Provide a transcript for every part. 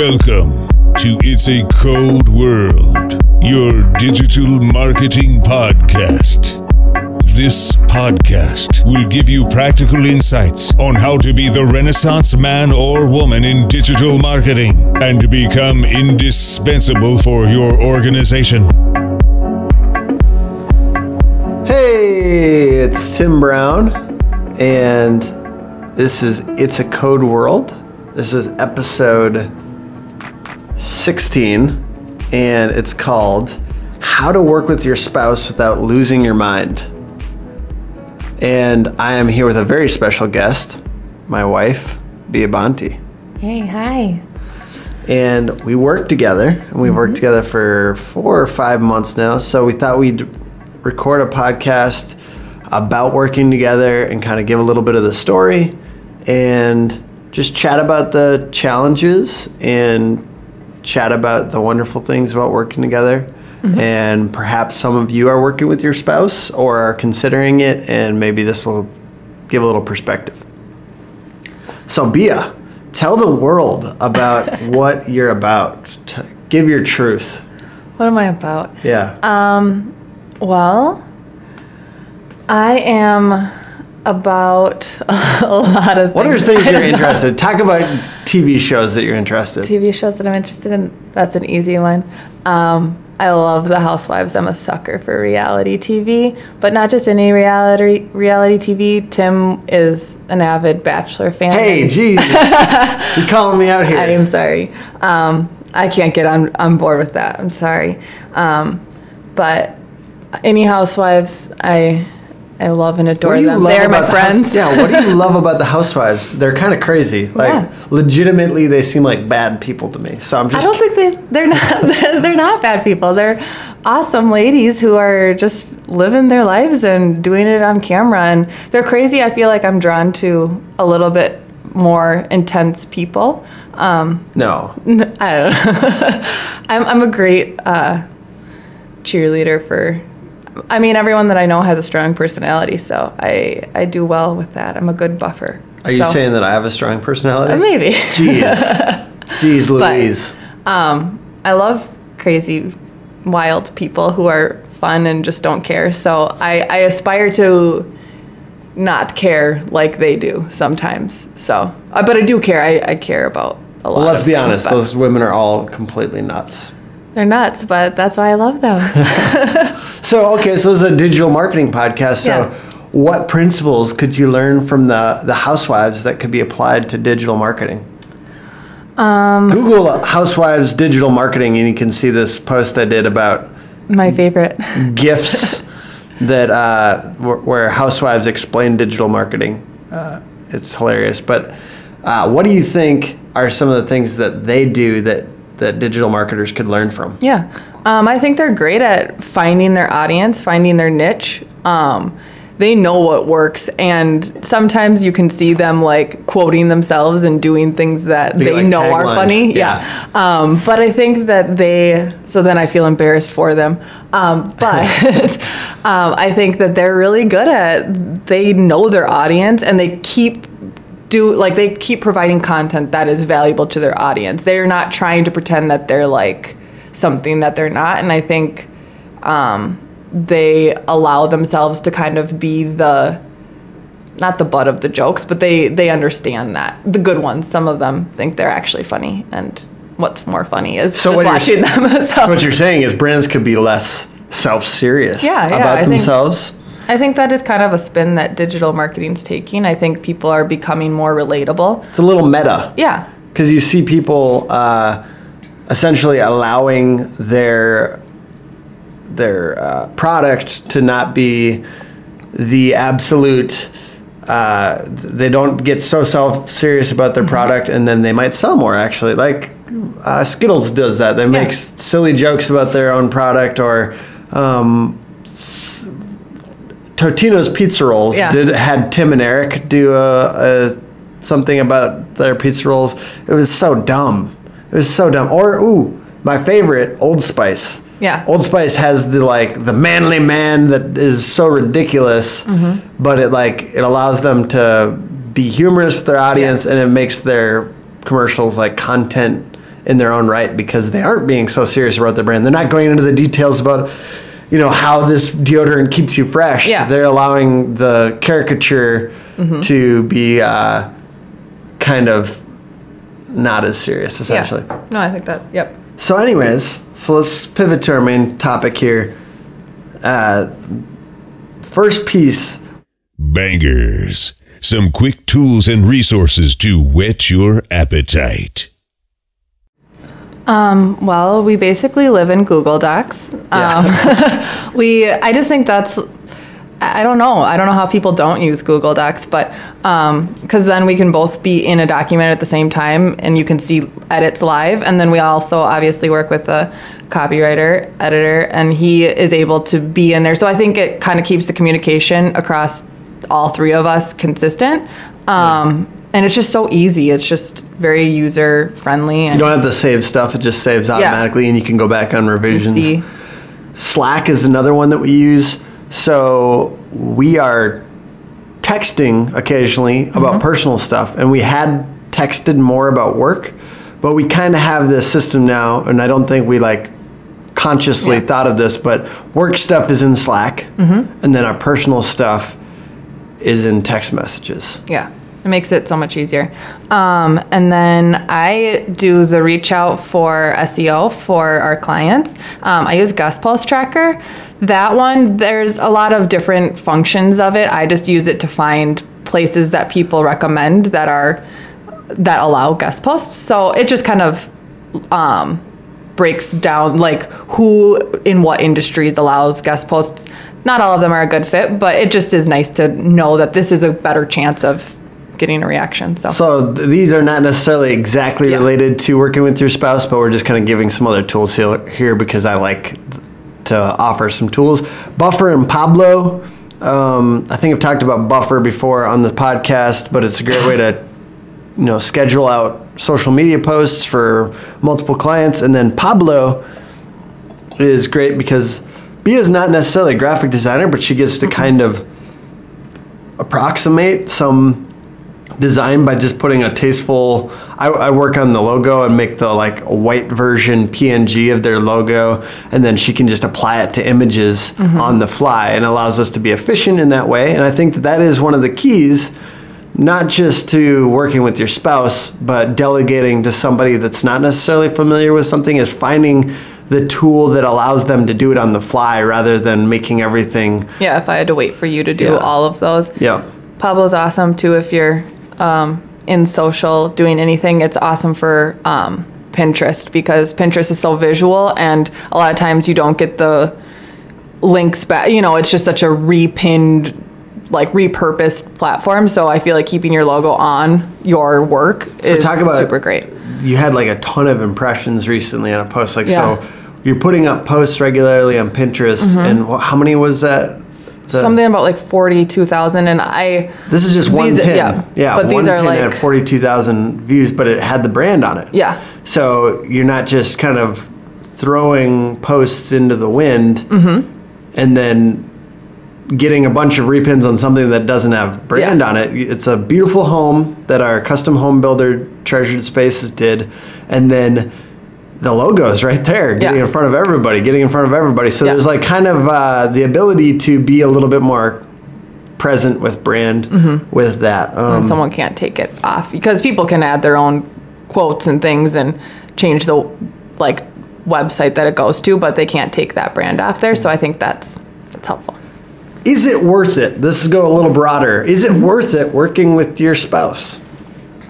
Welcome to It's a Code World, your digital marketing podcast. This podcast will give you practical insights on how to be the Renaissance man or woman in digital marketing and become indispensable for your organization. Hey, it's Tim Brown, and this is It's a Code World. This is episode 16, and it's called How to Work with Your Spouse Without Losing Your Mind. And I am here with a very special guest, my wife, Bia Bonti. Hey, hi. And we work together, and we've worked mm-hmm. together for four or five months now. So we thought we'd record a podcast about working together and kind of give a little bit of the story and just chat about the challenges and chat about the wonderful things about working together. And perhaps some of you are working with your spouse or are considering it, and maybe this will give a little perspective. So, Bia, tell the world about what you're about. T- give your truth. What am I about? Yeah. Um, well, I am about a lot of what are things. you're interested? Talk about TV shows that you're interested. TV shows that I'm interested in. That's an easy one. Um, I love The Housewives. I'm a sucker for reality TV, but not just any reality reality TV. Tim is an avid Bachelor fan. Hey, geez, you calling me out here? I am sorry. Um, I can't get on, on board with that. I'm sorry. Um, but any housewives, I I love and adore What do you them. They're my the House- friends. yeah, what do you love about the Housewives? They're kind of crazy. Like, Yeah. legitimately, they seem like bad people to me. So I'm just. I don't think they they're not they're not bad people. They're awesome ladies who are just living their lives and doing it on camera and they're crazy. I feel like I'm drawn to a little bit more intense people. Um, no. I don't know. I'm, I'm a great uh, cheerleader for. I mean, everyone that I know has a strong personality, so I I do well with that. I'm a good buffer. Are you So- saying that I have a strong personality? Uh, maybe? Jeez. Jeez Louise. um, I love crazy, wild people who are fun and just don't care. So I I aspire to not care like they do sometimes. So, uh, but I do care. I, I care about a lot. well, let's be things, honest. Those women are all completely nuts. they're nuts, but that's why I love them. So, okay, so this is a digital marketing podcast. So, Yeah. what principles could you learn from the, the housewives that could be applied to digital marketing? Um, Google housewives digital marketing, and you can see this post I did about My favorite. gifts that uh, where housewives explain digital marketing. Uh, it's hilarious. But uh, what do you think are some of the things that they do that that digital marketers could learn from? Yeah. Um, I think they're great at finding their audience, finding their niche. Um, they know what works, and sometimes you can see them like quoting themselves and doing things that They they, like know are taglines, funny. yeah. Yeah. Um, but I think that they, so then I feel embarrassed for them. Um, but um, I think that they're really good at, they know their audience and they keep do like they keep providing content that is valuable to their audience. They're not trying to pretend that they're like something that they're not. And I think um, they allow themselves to kind of be the not the butt of the jokes, but they they understand that the good ones. Some of them think they're actually funny, and what's more funny is So just watching them. so What you're saying is brands could be less self-serious Yeah, yeah, about I think- themselves. I think that is kind of a spin that digital marketing's taking. I think people are becoming more relatable. It's a little meta. Yeah, because you see people uh, essentially allowing their their uh, product to not be the absolute. Uh, they don't get so self serious about their product, and then they might sell more. Actually, like uh, Skittles does that. They make silly jokes about their own product, or um, s- Totino's Pizza Rolls Yeah. did had Tim and Eric do a, a something about their pizza rolls. It was so dumb. It was so dumb. Or ooh, my favorite, Old Spice. Yeah. Old Spice has the like the manly man that is so ridiculous, Mm-hmm. but it like it allows them to be humorous with their audience and it makes their commercials like content in their own right because they aren't being so serious about their brand. They're not going into the details about you know how this deodorant keeps you fresh. Yeah. They're allowing the caricature to be uh, kind of not as serious essentially. Yeah. No, I think that. Yep. So, anyways, so let's pivot to our main topic here. Uh, first piece Bangers. Some quick tools and resources to whet your appetite. Um, well, we basically live in Google Docs. Um, we, I just think that's, I don't know. I don't know how people don't use Google Docs, but because then we can both be in a document at the same time and you can see edits live. And then we also obviously work with a copywriter, editor, and he is able to be in there. So I think it kind of keeps the communication across all three of us consistent. Um, And it's just so easy. It's just very user friendly and You don't have to save stuff, it just saves automatically and you can go back on revisions. Slack is another one that we use. So we are texting occasionally about Mm-hmm. personal stuff, and we had texted more about work, but we kind of have this system now, and I don't think we like consciously Yeah. thought of this, but work stuff is in Slack, Mm-hmm. and then our personal stuff is in text messages. Yeah, it makes it so much easier. Um, and then I do the reach out for SEO for our clients. Um, I use Guest Post Tracker. That one, there's a lot of different functions of it. I just use it to find places that people recommend that are that allow guest posts. So it just kind of um, breaks down like who in what industries allows guest posts. Not all of them are a good fit, but it just is nice to know that this is a better chance of getting a reaction. So, So th- these are not necessarily exactly Yeah. related to working with your spouse, but we're just kind of giving some other tools here, because I like to offer some tools. Buffer and Pablo. Um, I think I've talked about Buffer before on the podcast, but it's a great way to you know schedule out social media posts for multiple clients, and then Pablo is great because Bia is not necessarily a graphic designer, but she gets to kind of approximate some design by just putting a tasteful I, I work on the logo and make the like a white version png of their logo and then she can just apply it to images mm-hmm. on the fly and allows us to be efficient in that way and i think that that is one of the keys not just to working with your spouse but delegating to somebody that's not necessarily familiar with something is finding the tool that allows them to do it on the fly rather than making everything yeah, if I had to wait for you to do Yeah. all of those. yeah Pablo's awesome too if you're um, in social doing anything. It's awesome for um, Pinterest because Pinterest is so visual and a lot of times you don't get the links back. You know, it's just such a repinned, like repurposed platform. So I feel like keeping your logo on your work is talk about- super great. you had like a ton of impressions recently on a post like Yeah. so you're putting up posts regularly on pinterest and how many was that The-. Something about like 42,000 and I this is just one These- pin yeah, yeah but these are pin had like- 42000 views but it had the brand on it yeah. so you're not just kind of throwing posts into the wind Mm-hmm. and then getting a bunch of repins on something that doesn't have brand Yeah. on it. It's a beautiful home that our custom home builder Treasured Spaces did, and then the logo is right there, getting Yeah. in front of everybody, getting in front of everybody. So Yeah. there's like kind of uh, the ability to be a little bit more present with brand with that. Um, and someone can't take it off because people can add their own quotes and things and change the like website that it goes to, but they can't take that brand off there. So I think that's that's helpful. is it worth it? This is go a little broader. Is it worth it working with your spouse?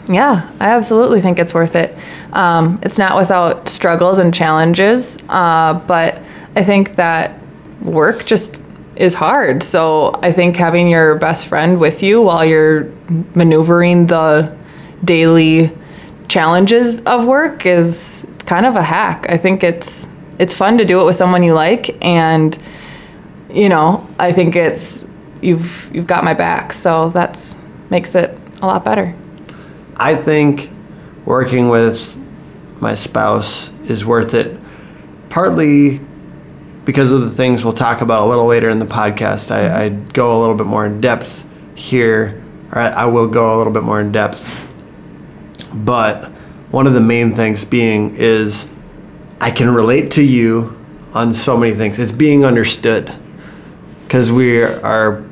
Yeah, I absolutely think it's worth it. Um, it's not without struggles and challenges, uh, but I think that work just is hard. So I think having your best friend with you while you're maneuvering the daily challenges of work is kind of a hack. I think it's it's fun to do it with someone you like, and you know I think it's you've you've got my back. So that's makes it a lot better. I think working with my spouse is worth it, partly because of the things we'll talk about a little later in the podcast. I, I go a little bit more in depth here, or I, I will go a little bit more in depth. But one of the main things being is I can relate to you on so many things. It's being understood because we are,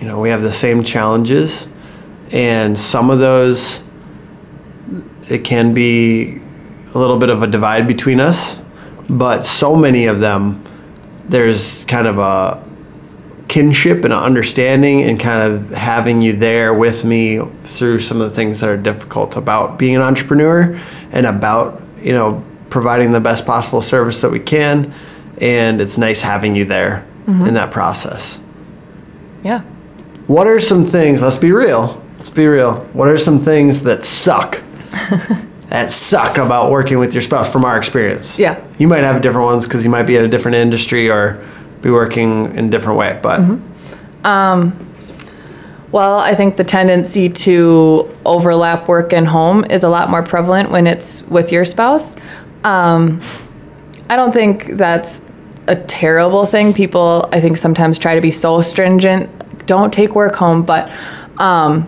you know, we have the same challenges, and some of those it can be a little bit of a divide between us, but so many of them there's kind of a kinship and an understanding and kind of having you there with me through some of the things that are difficult about being an entrepreneur and about you know providing the best possible service that we can. And it's nice having you there mm-hmm. in that process. Yeah. what are some things let's be real let's be real what are some things that suck that suck about working with your spouse from our experience Yeah. you might have different ones because you might be in a different industry or be working in a different way but Well, I think the tendency to overlap work and home is a lot more prevalent when it's with your spouse. Um, I don't think that's a terrible thing. People, I think, sometimes try to be so stringent. Don't take work home, but um,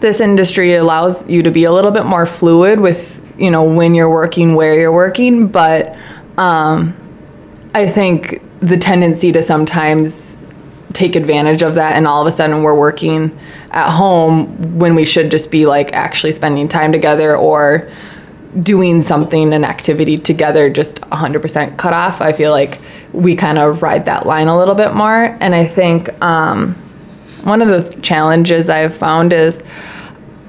this industry allows you to be a little bit more fluid with, you know, when you're working, where you're working. But um, I think the tendency to sometimes take advantage of that and all of a sudden we're working at home when we should just be like actually spending time together or doing something an activity together just 100% cut off i feel like we kind of ride that line a little bit more and i think um, one of the challenges i've found is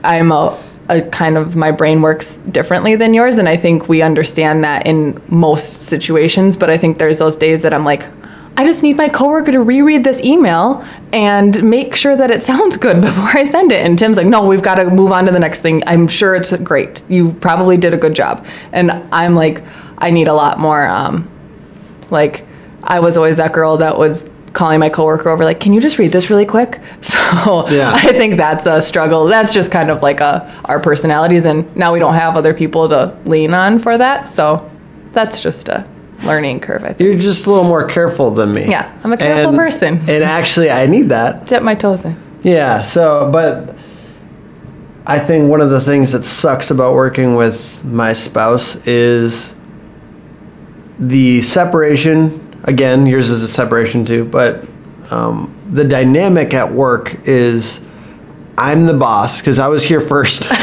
i'm a, a kind of my brain works differently than yours and i think we understand that in most situations but i think there's those days that i'm like I just need my coworker to reread this email and make sure that it sounds good before I send it. And Tim's like, no, we've got to move on to the next thing. I'm sure it's great. You probably did a good job. And I'm like, I need a lot more. Um, like, I was always that girl that was calling my coworker over, like, can you just read this really quick? So Yeah. I think that's a struggle. That's just kind of like a, our personalities. And now we don't have other people to lean on for that. So that's just a learning curve, I think. You're just a little more careful than me. Yeah, I'm a careful And- person. And actually, I need that. Dip my toes in. Yeah. So, but I think one of the things that sucks about working with my spouse is the separation. Again, yours is a separation too, but um, the dynamic at work is I'm the boss because I was here first, and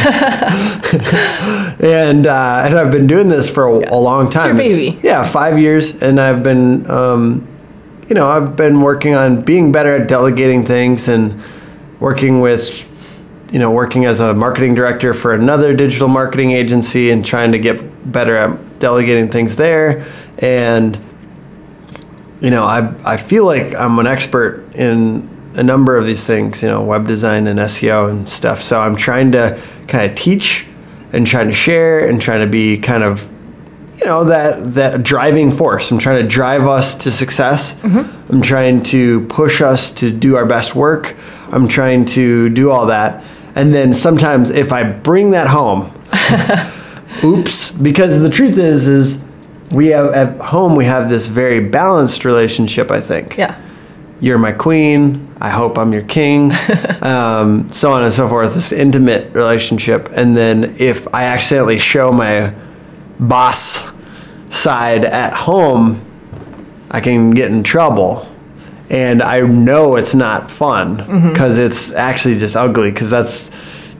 uh, and I've been doing this for a, a long time. your baby. yeah, five years, and I've been, um, you know, I've been working on being better at delegating things and working with, you know, working as a marketing director for another digital marketing agency and trying to get better at delegating things there, and you know, I I feel like I'm an expert in a number of these things, you know, web design and SEO and stuff. So I'm trying to kind of teach and trying to share and trying to be kind of you know that that driving force. I'm trying to drive us to success. Mm-hmm. I'm trying to push us to do our best work. I'm trying to do all that. And then sometimes if I bring that home, oops, because the truth is is we have at home we have this very balanced relationship, I think Yeah. you're my queen. I hope I'm your king. um, so on and so forth. This intimate relationship. And then if I accidentally show my boss side at home, I can get in trouble. And I know it's not fun because it's actually just ugly because that's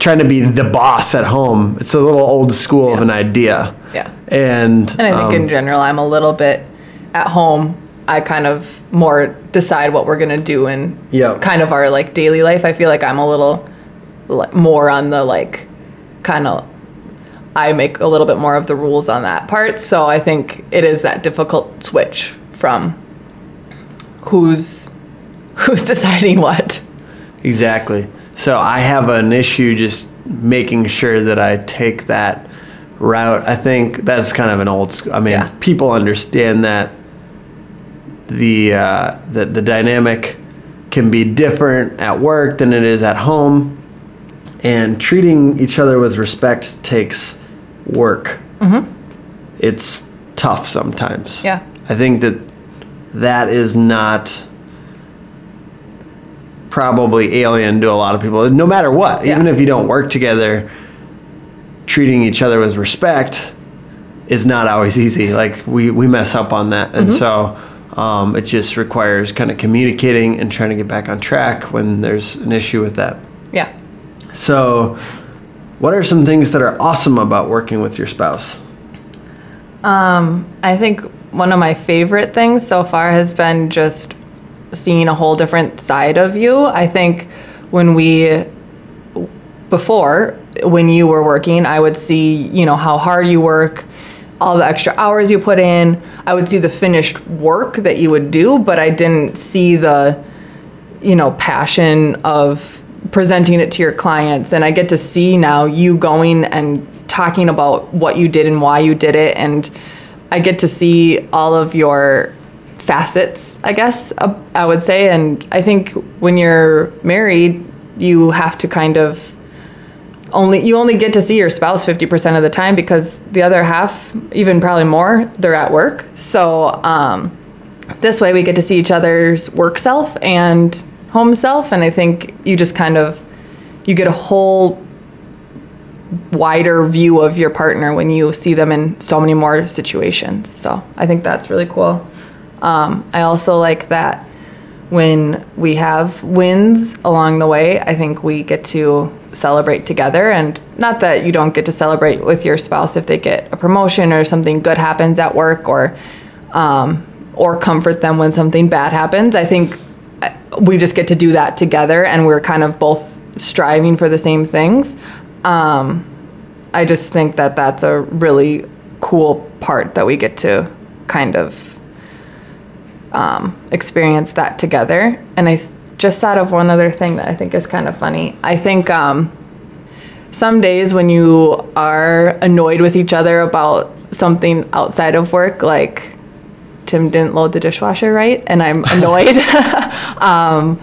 trying to be the boss at home. It's a little old school of an idea. Yeah. And, And I think um, in general, I'm a little bit at home. I kind of more decide what we're gonna do in kind of our like daily life. I feel like I'm a little like, more on the like kind of. I make a little bit more of the rules on that part, so I think it is that difficult switch from who's who's deciding what. Exactly. So I have an issue just making sure that I take that route. I think that's kind of an old. sc- I mean, Yeah. people understand that the uh, the the dynamic can be different at work than it is at home, and treating each other with respect takes work. Mm-hmm. It's tough sometimes. Yeah. I think that that is not probably alien to a lot of people. No matter what, even if you don't work together, treating each other with respect is not always easy. Like we we mess up on that, and so um, it just requires kind of communicating and trying to get back on track when there's an issue with that. Yeah. So, what are some things that are awesome about working with your spouse? Um, I think one of my favorite things so far has been just seeing a whole different side of you. I think when we before when you were working, I would see, you know, how hard you work, all the extra hours you put in. I would see the finished work that you would do, but I didn't see the you know, passion of presenting it to your clients and I get to see now you going and talking about what you did and why you did it and I get to see all of your facets, I guess uh, I would say and I think when you're married, you have to kind of only you only get to see your spouse 50% of the time because the other half even probably more they're at work. So um, this way we get to see each other's work self and home self and i think you just kind of you get a whole wider view of your partner when you see them in so many more situations. So i think that's really cool um, i also like that when we have wins along the way i think we get to celebrate together. And not that you don't get to celebrate with your spouse if they get a promotion or something good happens at work or um, or comfort them when something bad happens. I think we just get to do that together and we're kind of both striving for the same things. Um, i just think that that's a really cool part that we get to kind of um, experience that together. And I th- just thought of one other thing that I think is kind of funny. I think um, some days when you are annoyed with each other about something outside of work, like Tim didn't load the dishwasher right, and I'm annoyed. um,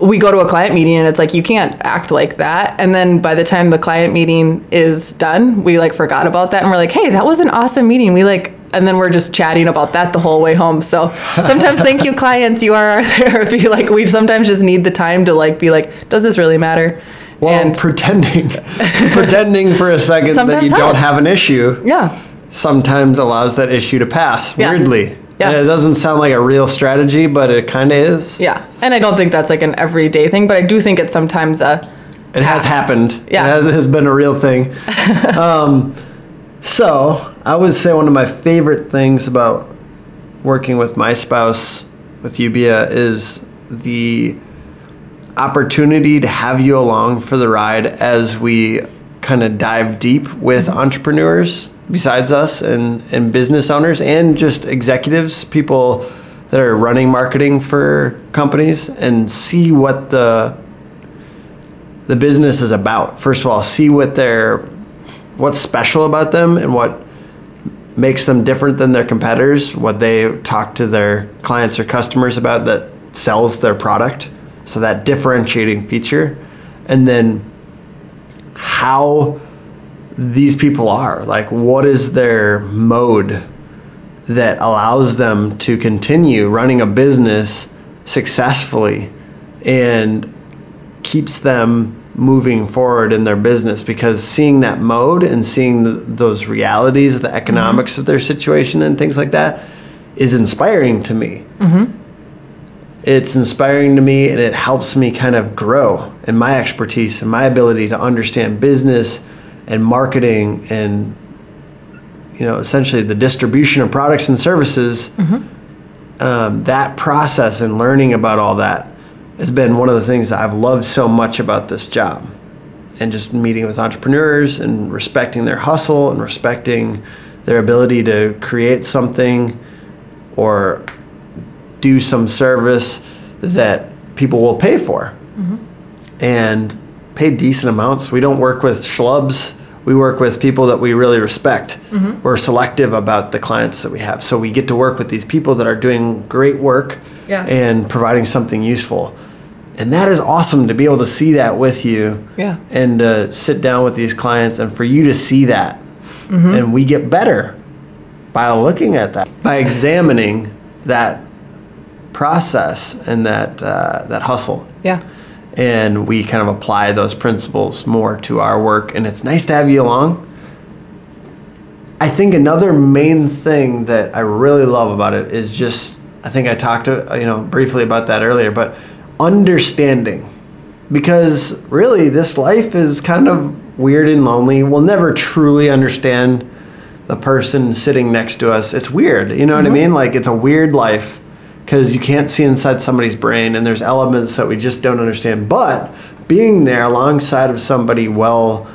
we go to a client meeting and it's like you can't act like that and then by the time the client meeting is done we like forgot about that and we're like hey that was an awesome meeting we like and then we're just chatting about that the whole way home so sometimes thank you clients you are our therapy like we sometimes just need the time to like be like does this really matter Well, and pretending, pretending for a second that you don't have an issue yeah sometimes allows that issue to pass. Yeah. Weirdly, Yeah. and it doesn't sound like a real strategy, but it kind of is. yeah and i don't think that's like an everyday thing but i do think it's sometimes a It has happened. Yeah. It has, it has been a real thing. um, so, I would say one of my favorite things about working with my spouse, with Ubia, is the opportunity to have you along for the ride as we kind of dive deep with entrepreneurs besides us and, and business owners and just executives, people that are running marketing for companies and see what the the business is about. First of all, see what they're what's special about them and what makes them different than their competitors, what they talk to their clients or customers about that sells their product. So that differentiating feature. And then how these people are. Like what is their mode that allows them to continue running a business successfully and keeps them moving forward in their business because seeing that mode and seeing the, those realities, the mm-hmm. economics of their situation and things like that is inspiring to me. Mm-hmm. It's inspiring to me and it helps me kind of grow in my expertise and my ability to understand business and marketing and you know essentially the distribution of products and services. Mm-hmm. Um, that process and learning about all that has been one of the things that I've loved so much about this job. And just meeting with entrepreneurs and respecting their hustle and respecting their ability to create something or do some service that people will pay for mm-hmm. and pay decent amounts. We don't work with schlubs. We work with people that we really respect. Mm-hmm. We're selective about the clients that we have. So we get to work with these people that are doing great work Yeah. and providing something useful. And that is awesome to be able to see that with you Yeah. and to sit down with these clients and for you to see that. And we get better by looking at that, by examining that process and that, uh, that hustle yeah and we kind of apply those principles more to our work. And it's nice to have you along. I think another main thing that I really love about it is just I think I talked to you know briefly about that earlier, but understanding because really this life is kind of weird and lonely. We'll never truly understand the person sitting next to us. It's weird, you know what I mm-hmm. mean? Like it's a weird life because you can't see inside somebody's brain and there's elements that we just don't understand. But being there alongside of somebody well,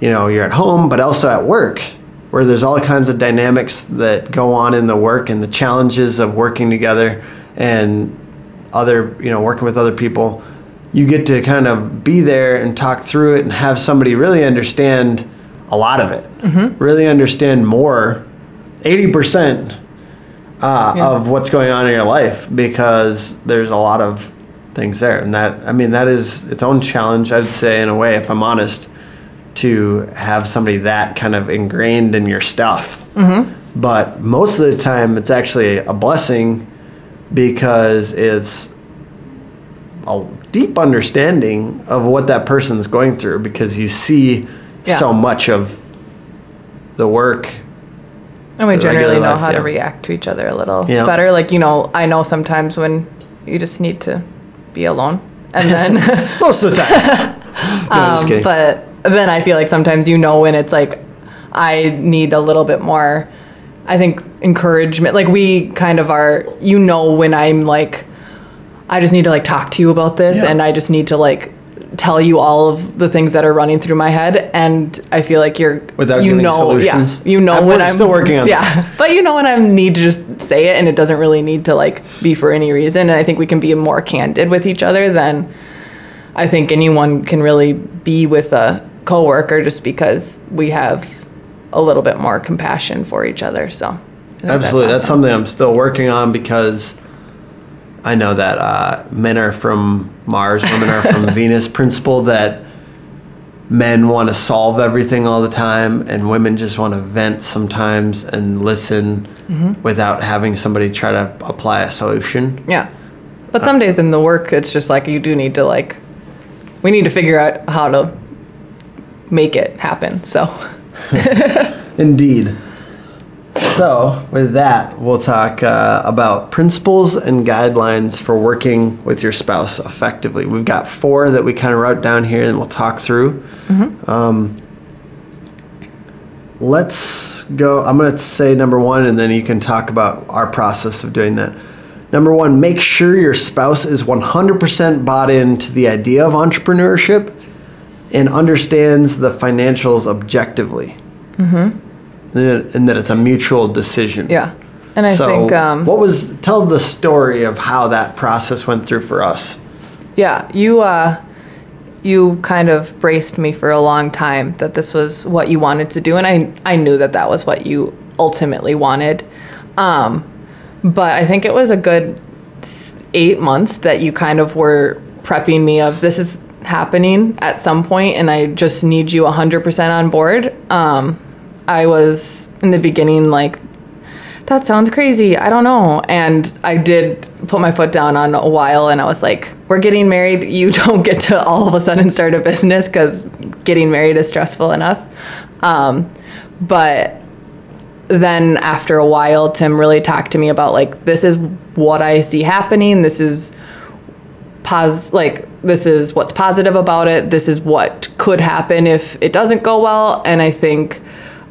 you know, you're at home but also at work where there's all kinds of dynamics that go on in the work and the challenges of working together and other, you know, working with other people. You get to kind of be there and talk through it and have somebody really understand a lot of it. Really understand more, 80% uh, Yeah. of what's going on in your life because there's a lot of things there. And that, I mean, that is its own challenge, I'd say, in a way, if I'm honest, to have somebody that kind of ingrained in your stuff. Mm-hmm. But most of the time, it's actually a blessing because it's a deep understanding of what that person's going through because you see Yeah. so much of the work And we generally know life, how yeah. to react to each other a little Yeah. better. Like, you know, I know sometimes when you just need to be alone. And then, most of the time. no, I'm just um, but then I feel like sometimes you know when it's like, I need a little bit more, I think, encouragement. Like, we kind of are, you know, when I'm like, I just need to like talk to you about this Yeah. and I just need to like tell you all of the things that are running through my head and I feel like you're Without you know solutions? yeah you know I'm when I'm still working on yeah that. but you know when I need to just say it and it doesn't really need to like be for any reason and I think we can be more candid with each other than I think anyone can really be with a coworker just because we have a little bit more compassion for each other so Absolutely. That's, awesome. something I'm still working on because I know that uh, men are from Mars, women are from Venus principle that men want to solve everything all the time and women just want to vent sometimes and listen Mm-hmm. without having somebody try to apply a solution. Yeah. But some days in the work, it's just like you do need to like, we need to figure out how to make it happen. So, Indeed. So, with that, we'll talk uh, about principles and guidelines for working with your spouse effectively. We've got four that we kind of wrote down here and we'll talk through. Um, let's go. I'm going to say number one, and then you can talk about our process of doing that. Number one, make sure your spouse is 100% bought into the idea of entrepreneurship and understands the financials objectively. Mm-hmm. And that it's a mutual decision. yeah. And I so, think, um, what was tell the story of how that process went through for us? yeah, you, uh, you kind of braced me for a long time that this was what you wanted to do. And I, I knew that that was what you ultimately wanted. Um, but I think it was a good eight months that you kind of were prepping me of this is happening at some point and I just need you 100% on board. Um, I was in the beginning like, that sounds crazy. I don't know. And I did put my foot down on a while and I was like, we're getting married. You don't get to all of a sudden start a business because getting married is stressful enough. Um, but then after a while, Tim really talked to me about like, this is what I see happening. This is pos like this is what's positive about it. This is what could happen if it doesn't go well. And I think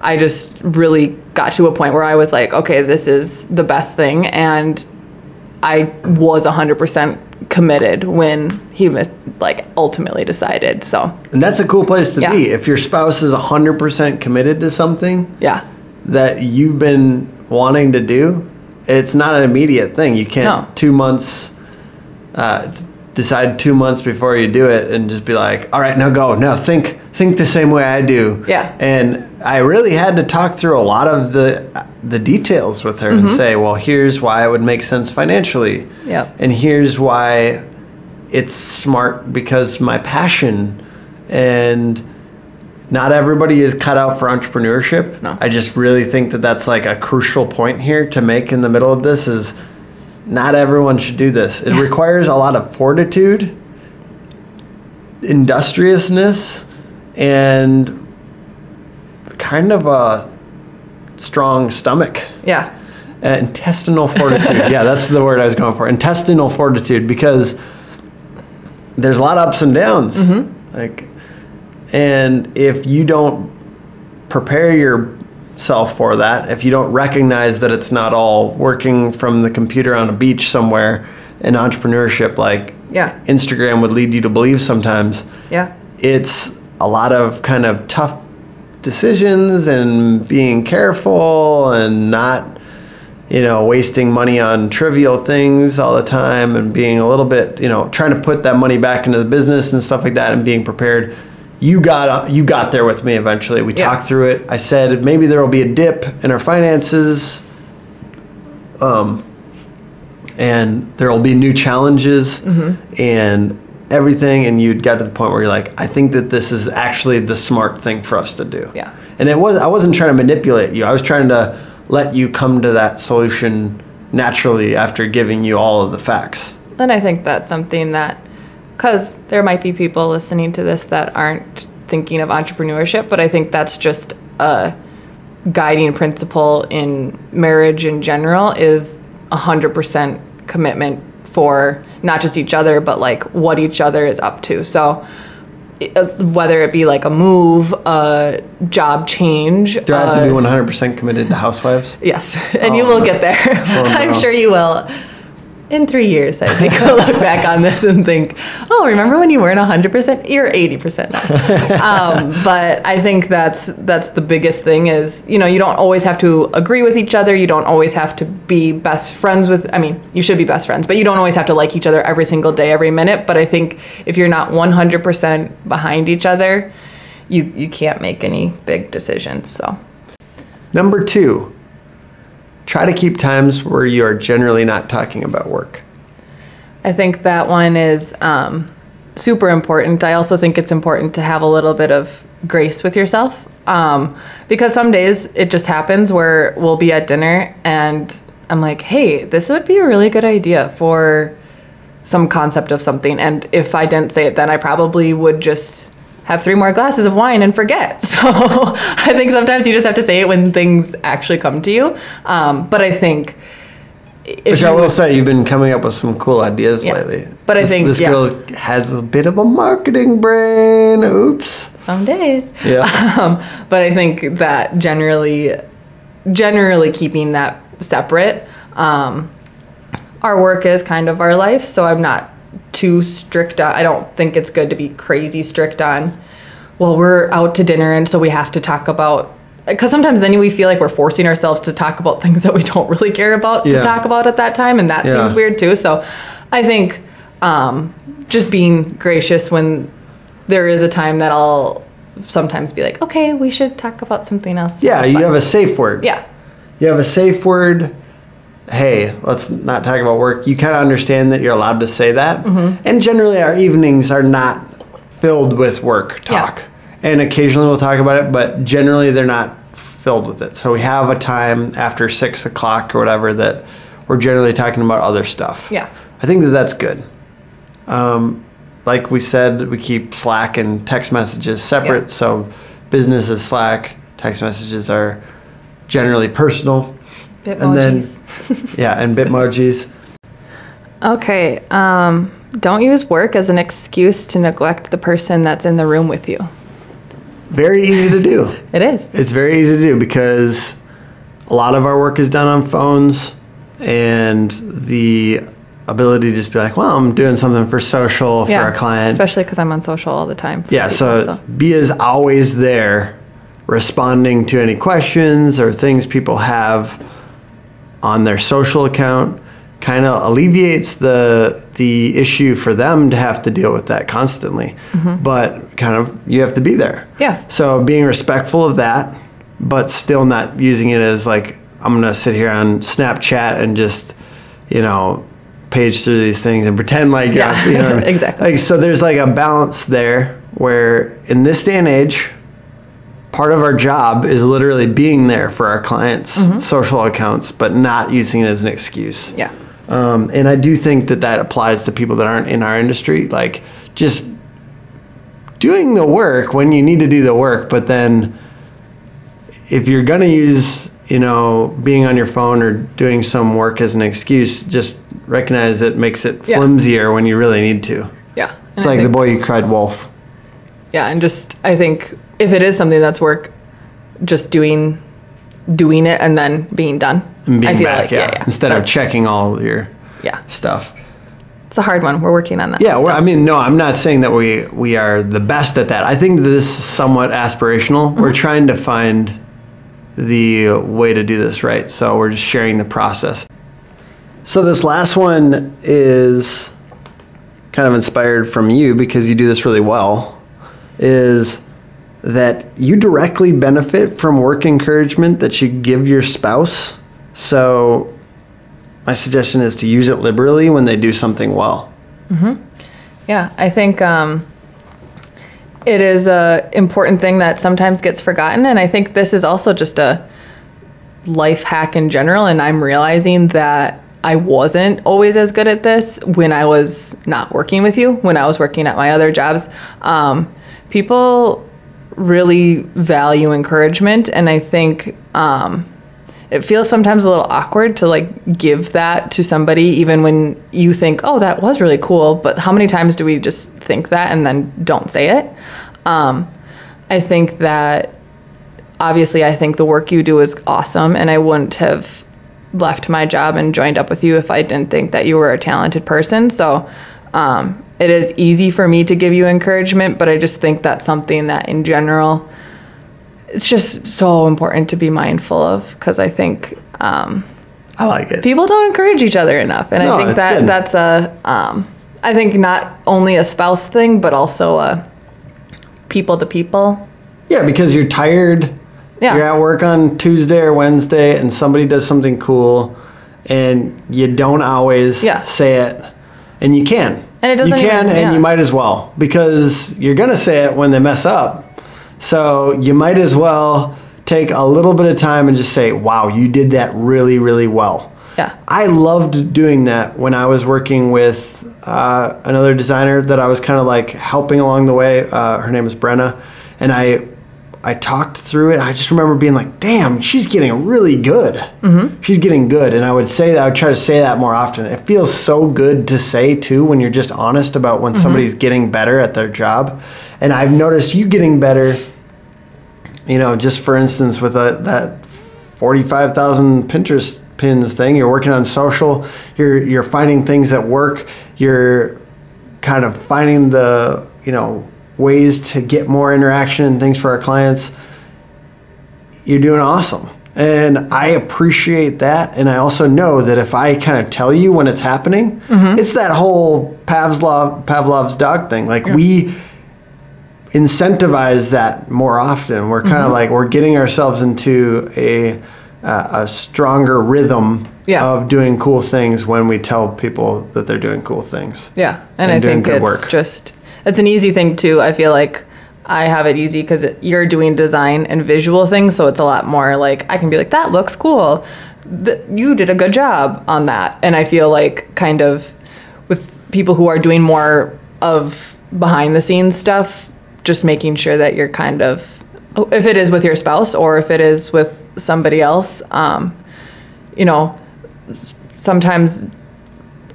I just really got to a point where I was like, okay, this is the best thing. And I was 100% committed when he like ultimately decided. So And that's a cool place to Yeah. be. If your spouse is 100% committed to something yeah, that you've been wanting to do, it's not an immediate thing. You can't No. two months uh, decide two months before you do it and just be like, all right, now go. No, think think the same way I do. Yeah. And I really had to talk through a lot of the the details with her Mm-hmm. and say, well, here's why it would make sense financially. Yeah. And here's why it's smart because my passion and not everybody is cut out for entrepreneurship. No. I just really think that that's like a crucial point here to make in the middle of this is not everyone should do this. It requires a lot of fortitude industriousness and kind of a strong stomach. Yeah. Uh, intestinal fortitude. yeah, that's the word I was going for. Intestinal fortitude because there's a lot of ups and downs. Like, and if you don't prepare yourself for that, if you don't recognize that it's not all working from the computer on a beach somewhere in entrepreneurship, like Yeah. Instagram would lead you to believe sometimes, Yeah. it's a lot of kind of tough decisions and being careful and not you know wasting money on trivial things all the time and being a little bit you know trying to put that money back into the business and stuff like that and being prepared you got you got there with me eventually. We Yeah. talked through it. I said maybe there will be a dip in our finances um and there will be new challenges and everything. And you'd got to the point where you're like i think that this is actually the smart thing for us to do. Yeah. and it was i wasn't trying to manipulate you. I was trying to let you come to that solution naturally after giving you all of the facts. And I think that's something that, because there might be people listening to this that aren't thinking of entrepreneurship, but I think that's just a guiding principle in marriage in general is 100% commitment for not just each other, but like what each other is up to. So, uh, whether it be like a move, a job change, do i have to uh, be 100% committed to housewives Yes, and you Oh, will no. get there. I'm sure you will. In three years, I think I'll look back on this and think, oh, remember when you weren't 100%? You're 80% now. um, but I think that's that's the biggest thing is, you know, you don't always have to agree with each other. You don't always have to be best friends with, I mean, you should be best friends, but you don't always have to like each other every single day, every minute. But I think if you're not 100% behind each other, you, you can't make any big decisions. So, number two try to keep times where you are generally not talking about work I think that one is um, super important. I also think it's important to have a little bit of grace with yourself um, because some days it just happens where we'll be at dinner and I'm like, hey, this would be a really good idea for some concept of something. And if I didn't say it then, I probably would just have three more glasses of wine and forget. So I think sometimes you just have to say it when things actually come to you. Um, but I think. if which i you- will say you've been coming up with some cool ideas Yeah. lately But I think, this yeah. girl has a bit of a marketing brain oops some days. yeah Um, but I think that generally, generally keeping that separate. Um, our work is kind of our life, so I'm not too strict on. I don't think it's good to be crazy strict on. Well, we're out to dinner, and so we have to talk about. Because sometimes then we feel like we're forcing ourselves to talk about things that we don't really care about Yeah. to talk about at that time, and that Yeah. seems weird too. So, I think um, just being gracious when there is a time that I'll sometimes be like, okay, we should talk about something else. yeah you have a safe word yeah, you have a safe word hey let's not talk about work. You kind of understand that you're allowed to say that. Mm-hmm. and generally our evenings are not filled with work Yeah. talk. And occasionally we'll talk about it but generally they're not filled with it. So we have a time after six o'clock or whatever that we're generally talking about other stuff. Yeah. i think that that's good. Um, like we said we keep slack and text messages separate. Yeah. so business is slack. Text messages are generally personal Bitmojis. yeah and bitmojis okay, um, don't use work as an excuse to neglect the person that's in the room with you. very easy to do It is. it's very easy to do because a lot of our work is done on phones and the ability to just be like well i'm doing something for social for a client Especially because I'm on social all the time. yeah people, so b is always there responding to any questions or things people have on their social account kind of alleviates the the issue for them to have to deal with that constantly. Mm-hmm. But kind of you have to be there. Yeah. so being respectful of that but still not using it as like i'm gonna sit here on snapchat and just you know page through these things and pretend like Yeah, you know exactly. like so there's like a balance there where in this day and age part of our job is literally being there for our clients social accounts but not using it as an excuse Yeah. um, and i do think that that applies to people that aren't in our industry like just doing the work when you need to do the work, but then if you're going to use, you know, being on your phone or doing some work as an excuse, just recognize it makes it Yeah. flimsier when you really need to. Yeah. It's I like the boy who cried wolf. Yeah, and just I think if it is something that's work, just doing doing it and then being done. And being I feel back, like, yeah, instead of checking all your Yeah. stuff. It's a hard one. We're working on that. Yeah. I mean, no, I'm not saying that we we are the best at that. I think this is somewhat aspirational. We're mm-hmm. trying to find the way to do this right. So we're just sharing the process. So this last one is kind of inspired from you because you do this really well. Is that you directly benefit from work encouragement that you give your spouse. So my suggestion is to use it liberally when they do something well. Yeah, I think um, it is a important thing that sometimes gets forgotten, and I think this is also just a life hack in general. And I'm realizing that I wasn't always as good at this when I was not working with you. When I was working at my other jobs, um, people really value encouragement, and I think. Um, it feels sometimes a little awkward to like give that to somebody even when you think oh that was really cool but how many times do we just think that and then don't say it um, i think that obviously i think the work you do is awesome and i wouldn't have left my job and joined up with you if i didn't think that you were a talented person so um, it is easy for me to give you encouragement but i just think that's something that in general it's just so important to be mindful of because I think um, I like it. people don't encourage each other enough, and No, I think that good. that's a um, I think not only a spouse thing, but also a people to people. Yeah, because you're tired. Yeah. You're at work on Tuesday or Wednesday and somebody does something cool and you don't always Yeah. say it. And you can. And it doesn't You can even- and you might as well because you're going to say it when they mess up. So you might as well take a little bit of time and just say, "Wow, you did that really really well." Yeah, I loved doing that when I was working with uh, another designer that I was kind of like helping along the way. Uh, her name is Brenna, and I I talked through it. I just remember being like, "Damn, she's getting really good. Mm-hmm. She's getting good." And I would say that I would try to say that more often. It feels so good to say too when you're just honest about when somebody's getting better at their job. And I've noticed you getting better. You know, just for instance, with a, that 45,000 Pinterest pins thing. You're working on social. You're you're finding things that work. You're kind of finding the you know ways to get more interaction and things for our clients. You're doing awesome. And I appreciate that. And I also know that if I kind of tell you when it's happening, it's that whole Pavlov, Pavlov's dog thing. Like we incentivize that more often. We're kind of like we're getting ourselves into a uh, a stronger rhythm Yeah. of doing cool things when we tell people that they're doing cool things. yeah, and, And I doing think good it's work. just it's an easy thing too. I feel like I have it easy because you're doing design and visual things, so it's a lot more like I can be like that looks cool. Th- you did a good job on that, and I feel like kind of with people who are doing more of behind the scenes stuff, just making sure that you're kind of if it is with your spouse or if it is with somebody else, um, you know, sometimes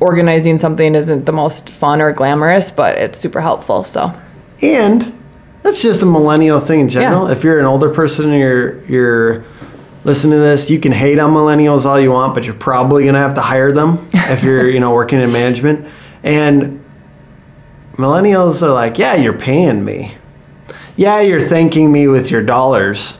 organizing something isn't the most fun or glamorous, but it's super helpful. So And that's just a millennial thing in general. Yeah. If you're an older person and you're you're listening to this, you can hate on millennials all you want, but you're probably gonna have to hire them if you're, you know, working in management. And millennials are like, Yeah, you're paying me. Yeah, you're thanking me with your dollars.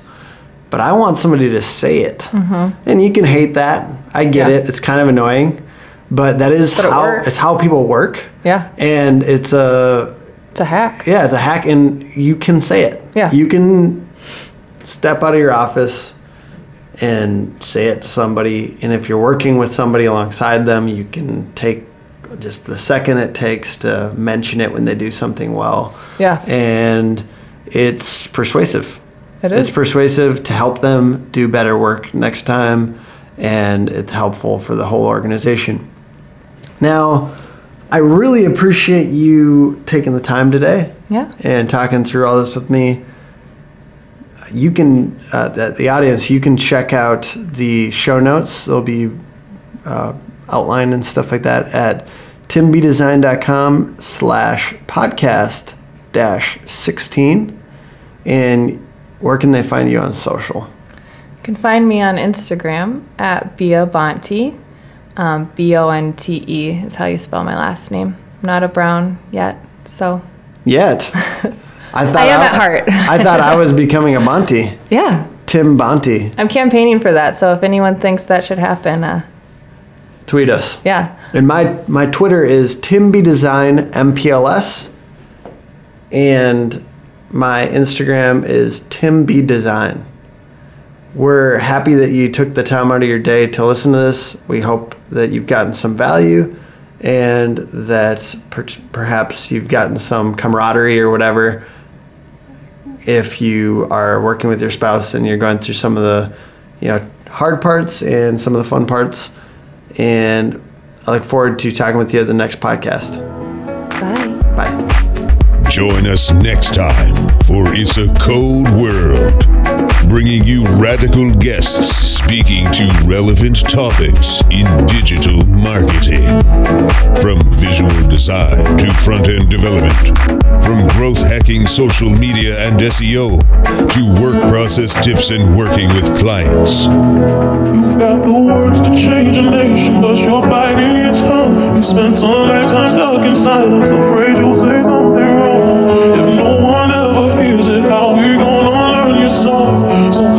But I want somebody to say it. And you can hate that. I get Mm-hmm. Yeah. it. It's kind of annoying. But that is But how works. it's how people work. yeah, And it's a it's a hack. yeah, it's a hack, and you can say it. Yeah. You can step out of your office and say it to somebody. And if you're working with somebody alongside them, you can take just the second it takes to mention it when they do something well. Yeah. And it's persuasive. It It's persuasive to help them do better work next time, and it's helpful for the whole organization. Now, I really appreciate you taking the time today. Yeah. and talking through all this with me. You can, uh, the, the audience, you can check out the show notes. They'll be uh, outlined and stuff like that at timbydesign.com slash podcast dash 16. And where can they find you on social? You can find me on Instagram at Bia Bonte. Um, B O N T E is how you spell my last name. I'm not a Brown yet, so Yet. I thought I am at heart. I thought I was becoming a Bonte. yeah. Tim Bonte. I'm campaigning for that, so if anyone thinks that should happen, uh, Tweet us. yeah. And my my Twitter is timbydesign MPLS, and my Instagram is timbydesign. We're happy that you took the time out of your day to listen to this. We hope that you've gotten some value, and that per- perhaps you've gotten some camaraderie or whatever. If you are working with your spouse and you're going through some of the, you know, hard parts and some of the fun parts and I look forward to talking with you at the next podcast. Bye. Bye. Join us next time for It's a Code World, bringing you radical guests speaking to relevant topics in digital marketing. From visual design to front end development, from growth hacking social media and SEO to work process tips and working with clients. You've got the words to change a nation, but you're biting your tongue. You spent a lifetime stuck in silence, afraid you'll say learn